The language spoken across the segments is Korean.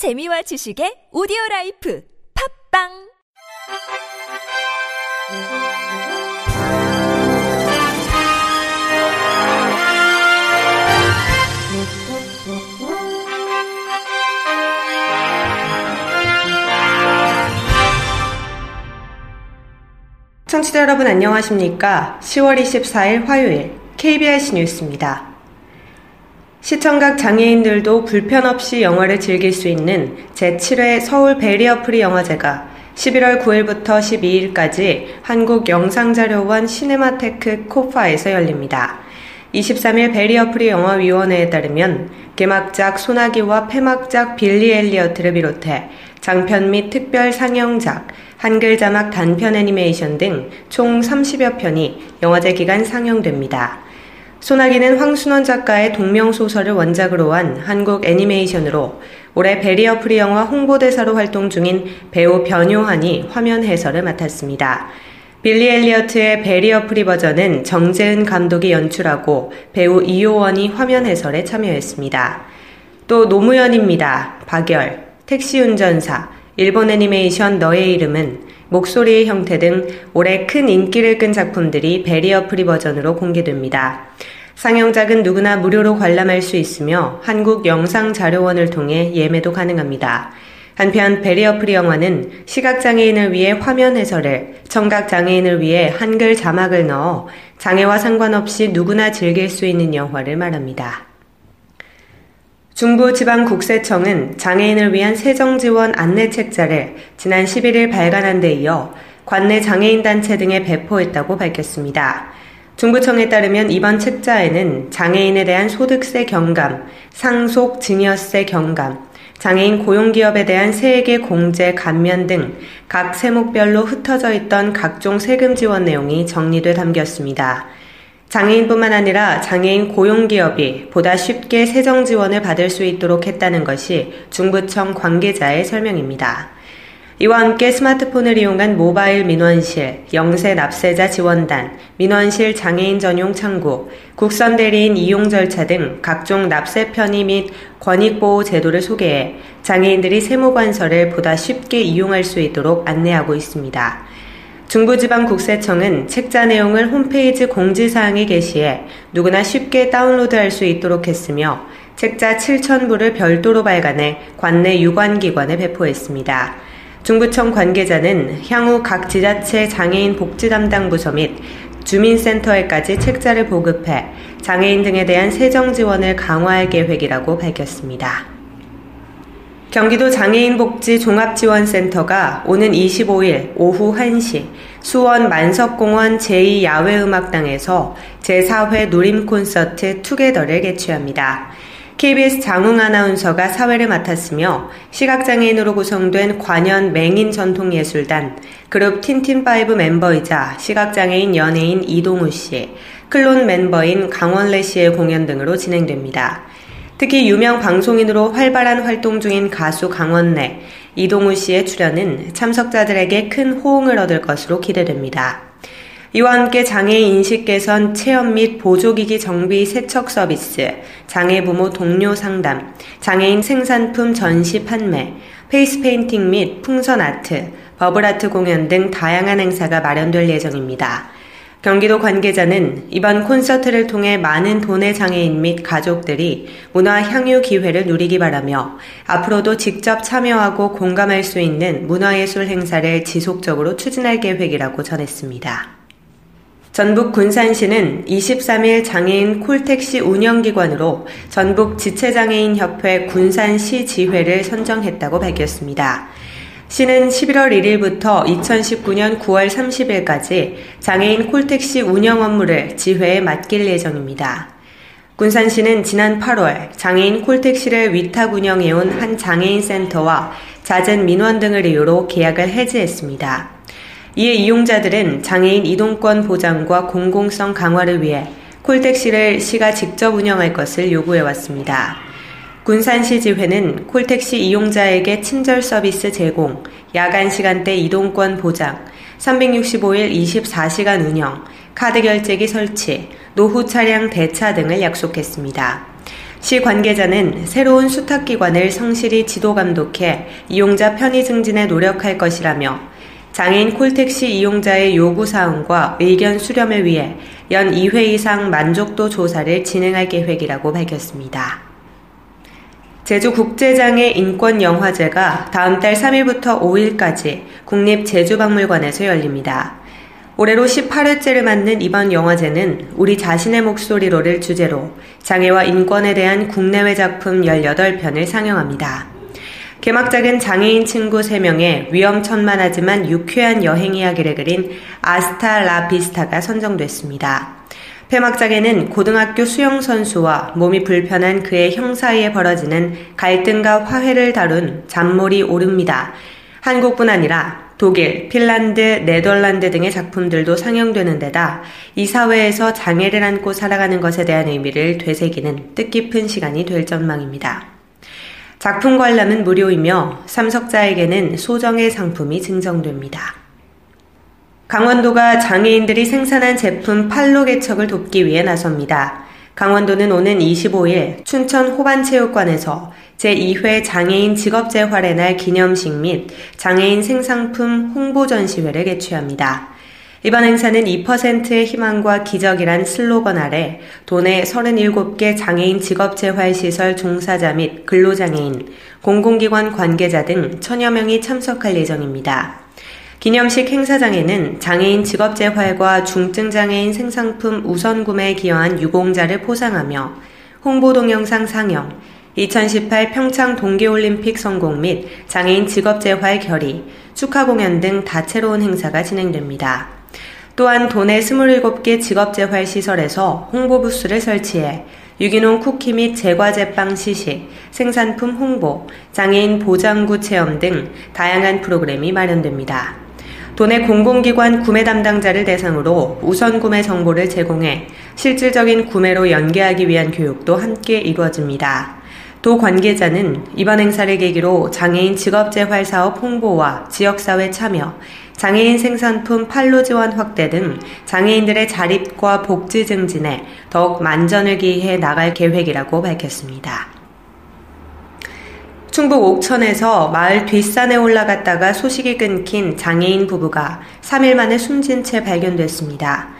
재미와 지식의 오디오 라이프 팝빵 청취자 여러분 안녕하십니까? 10월 24일 화요일 KBS 뉴스입니다. 시청각 장애인들도 불편 없이 영화를 즐길 수 있는 제7회 서울 베리어프리 영화제가 11월 9일부터 12일까지 한국영상자료원 시네마테크 KOFA에서 열립니다. 23일 베리어프리 영화위원회에 따르면 개막작 소나기와 폐막작 빌리 엘리어트를 비롯해 장편 및 특별 상영작, 한글 자막 단편 애니메이션 등 총 30여 편이 영화제 기간 상영됩니다. 소나기는 황순원 작가의 동명소설을 원작으로 한 한국 애니메이션으로 올해 베리어 프리 영화 홍보대사로 활동 중인 배우 변요한이 화면 해설을 맡았습니다. 빌리 엘리어트의 베리어 프리 버전은 정재은 감독이 연출하고 배우 이효원이 화면 해설에 참여했습니다. 또 노무현입니다. 박열, 택시 운전사, 일본 애니메이션 너의 이름은 목소리의 형태 등 올해 큰 인기를 끈 작품들이 베리어 프리 버전으로 공개됩니다. 상영작은 누구나 무료로 관람할 수 있으며 한국 영상자료원을 통해 예매도 가능합니다. 한편 베리어 프리 영화는 시각장애인을 위해 화면 해설을, 청각장애인을 위해 한글 자막을 넣어 장애와 상관없이 누구나 즐길 수 있는 영화를 말합니다. 중부지방국세청은 장애인을 위한 세정지원 안내 책자를 지난 11일 발간한 데 이어 관내 장애인단체 등에 배포했다고 밝혔습니다. 중부청에 따르면 이번 책자에는 장애인에 대한 소득세 경감, 상속 증여세 경감, 장애인 고용기업에 대한 세액의 공제 감면 등 각 세목별로 흩어져 있던 각종 세금 지원 내용이 정리돼 담겼습니다. 장애인뿐만 아니라 장애인 고용기업이 보다 쉽게 세정 지원을 받을 수 있도록 했다는 것이 중부청 관계자의 설명입니다. 이와 함께 스마트폰을 이용한 모바일 민원실, 영세 납세자 지원단, 민원실 장애인 전용 창구, 국선 대리인 이용 절차 등 각종 납세 편의 및 권익 보호 제도를 소개해 장애인들이 세무 관서를 보다 쉽게 이용할 수 있도록 안내하고 있습니다. 중부지방국세청은 책자 내용을 홈페이지 공지사항에 게시해 누구나 쉽게 다운로드할 수 있도록 했으며 책자 7,000부를 별도로 발간해 관내 유관기관에 배포했습니다. 중부청 관계자는 향후 각 지자체 장애인 복지 담당 부서 및 주민센터에까지 책자를 보급해 장애인 등에 대한 세정 지원을 강화할 계획이라고 밝혔습니다. 경기도 장애인복지 종합지원센터가 오는 25일 오후 1시 수원 만석공원 제2야외음악당에서 제4회 누림 콘서트 투게더를 개최합니다. KBS 장웅 아나운서가 사회를 맡았으며 시각장애인으로 구성된 관현 맹인 전통예술단, 그룹 틴틴파이브 멤버이자 시각장애인 연예인 이동우 씨, 클론 멤버인 강원래 씨의 공연 등으로 진행됩니다. 특히 유명 방송인으로 활발한 활동 중인 가수 강원래, 이동우 씨의 출연은 참석자들에게 큰 호응을 얻을 것으로 기대됩니다. 이와 함께 장애인 인식 개선 체험 및 보조기기 정비 세척 서비스, 장애 부모 동료 상담, 장애인 생산품 전시 판매, 페이스 페인팅 및 풍선 아트, 버블 아트 공연 등 다양한 행사가 마련될 예정입니다. 경기도 관계자는 이번 콘서트를 통해 많은 도내 장애인 및 가족들이 문화 향유 기회를 누리기 바라며 앞으로도 직접 참여하고 공감할 수 있는 문화예술 행사를 지속적으로 추진할 계획이라고 전했습니다. 전북 군산시는 23일 장애인 콜택시 운영기관으로 전북 지체장애인협회 군산시 지회를 선정했다고 밝혔습니다. 시는 11월 1일부터 2019년 9월 30일까지 장애인 콜택시 운영 업무를 지회에 맡길 예정입니다. 군산시는 지난 8월 장애인 콜택시를 위탁 운영해온 한 장애인 센터와 잦은 민원 등을 이유로 계약을 해지했습니다. 이에 이용자들은 장애인 이동권 보장과 공공성 강화를 위해 콜택시를 시가 직접 운영할 것을 요구해 왔습니다. 군산시 지회는 콜택시 이용자에게 친절 서비스 제공, 야간 시간대 이동권 보장, 365일 24시간 운영, 카드 결제기 설치, 노후 차량 대차 등을 약속했습니다. 시 관계자는 새로운 수탁기관을 성실히 지도 감독해 이용자 편의 증진에 노력할 것이라며 장애인 콜택시 이용자의 요구사항과 의견 수렴을 위해 연 2회 이상 만족도 조사를 진행할 계획이라고 밝혔습니다. 제주국제장애 인권영화제가 다음 달 3일부터 5일까지 국립제주박물관에서 열립니다. 올해로 18회째를 맞는 이번 영화제는 우리 자신의 목소리로를 주제로 장애와 인권에 대한 국내외 작품 18편을 상영합니다. 개막작은 장애인 친구 3명의 위험천만하지만 유쾌한 여행 이야기를 그린 아스타 라비스타가 선정됐습니다. 폐막작에는 고등학교 수영 선수와 몸이 불편한 그의 형 사이에 벌어지는 갈등과 화해를 다룬 잔몰이 오릅니다. 한국뿐 아니라 독일, 핀란드, 네덜란드 등의 작품들도 상영되는 데다 이 사회에서 장애를 안고 살아가는 것에 대한 의미를 되새기는 뜻깊은 시간이 될 전망입니다. 작품 관람은 무료이며 참석자에게는 소정의 상품이 증정됩니다. 강원도가 장애인들이 생산한 제품 팔로 개척을 돕기 위해 나섭니다. 강원도는 오는 25일 춘천 호반체육관에서 제2회 장애인 직업재활의 날 기념식 및 장애인 생상품 홍보 전시회를 개최합니다. 이번 행사는 2%의 희망과 기적이란 슬로건 아래 도내 37개 장애인 직업재활시설 종사자 및 근로장애인, 공공기관 관계자 등 천여 명이 참석할 예정입니다. 기념식 행사장에는 장애인 직업재활과 중증장애인 생상품 우선 구매에 기여한 유공자를 포상하며 홍보 동영상 상영, 2018 평창 동계올림픽 성공 및 장애인 직업재활 결의, 축하 공연 등 다채로운 행사가 진행됩니다. 또한 도내 27개 직업재활 시설에서 홍보 부스를 설치해 유기농 쿠키 및 제과제빵 시식, 생산품 홍보, 장애인 보장구 체험 등 다양한 프로그램이 마련됩니다. 도내 공공기관 구매 담당자를 대상으로 우선 구매 정보를 제공해 실질적인 구매로 연계하기 위한 교육도 함께 이루어집니다. 도 관계자는 이번 행사를 계기로 장애인 직업재활 사업 홍보와 지역사회 참여, 장애인 생산품 판로 지원 확대 등 장애인들의 자립과 복지 증진에 더욱 만전을 기해 나갈 계획이라고 밝혔습니다. 충북 옥천에서 마을 뒷산에 올라갔다가 소식이 끊긴 장애인 부부가 3일 만에 숨진 채 발견됐습니다.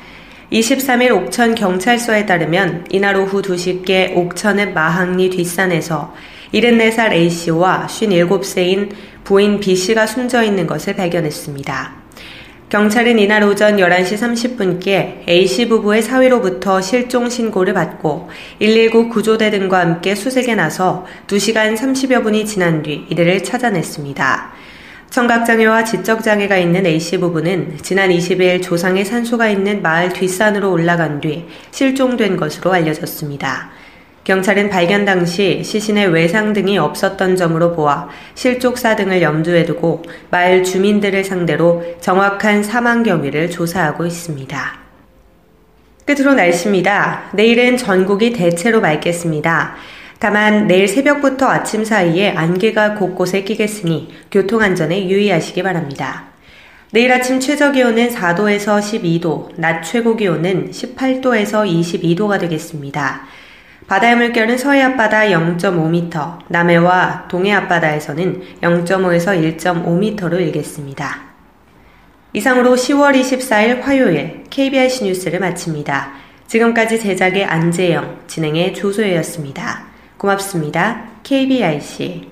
23일 옥천 경찰서에 따르면 이날 오후 2시께 옥천읍 마항리 뒷산에서 74살 A씨와 57세인 부인 B씨가 숨져 있는 것을 발견했습니다. 경찰은 이날 오전 11시 30분께 A씨 부부의 사위로부터 실종 신고를 받고 119 구조대 등과 함께 수색에 나서 2시간 30여 분이 지난 뒤 이들을 찾아냈습니다. 청각장애와 지적장애가 있는 A씨 부부는 지난 20일 조상의 산소가 있는 마을 뒷산으로 올라간 뒤 실종된 것으로 알려졌습니다. 경찰은 발견 당시 시신의 외상 등이 없었던 점으로 보아 실족사 등을 염두에 두고 마을 주민들을 상대로 정확한 사망 경위를 조사하고 있습니다. 끝으로 날씨입니다. 내일은 전국이 대체로 맑겠습니다. 다만 내일 새벽부터 아침 사이에 안개가 곳곳에 끼겠으니 교통안전에 유의하시기 바랍니다. 내일 아침 최저 기온은 4도에서 12도, 낮 최고 기온은 18도에서 22도가 되겠습니다. 바다의 물결은 서해 앞바다 0.5m, 남해와 동해 앞바다에서는 0.5에서 1.5m로 일겠습니다. 이상으로 10월 24일 화요일 KBIC 뉴스를 마칩니다. 지금까지 제작의 안재영, 진행의 조소혜였습니다. 고맙습니다. KBIC.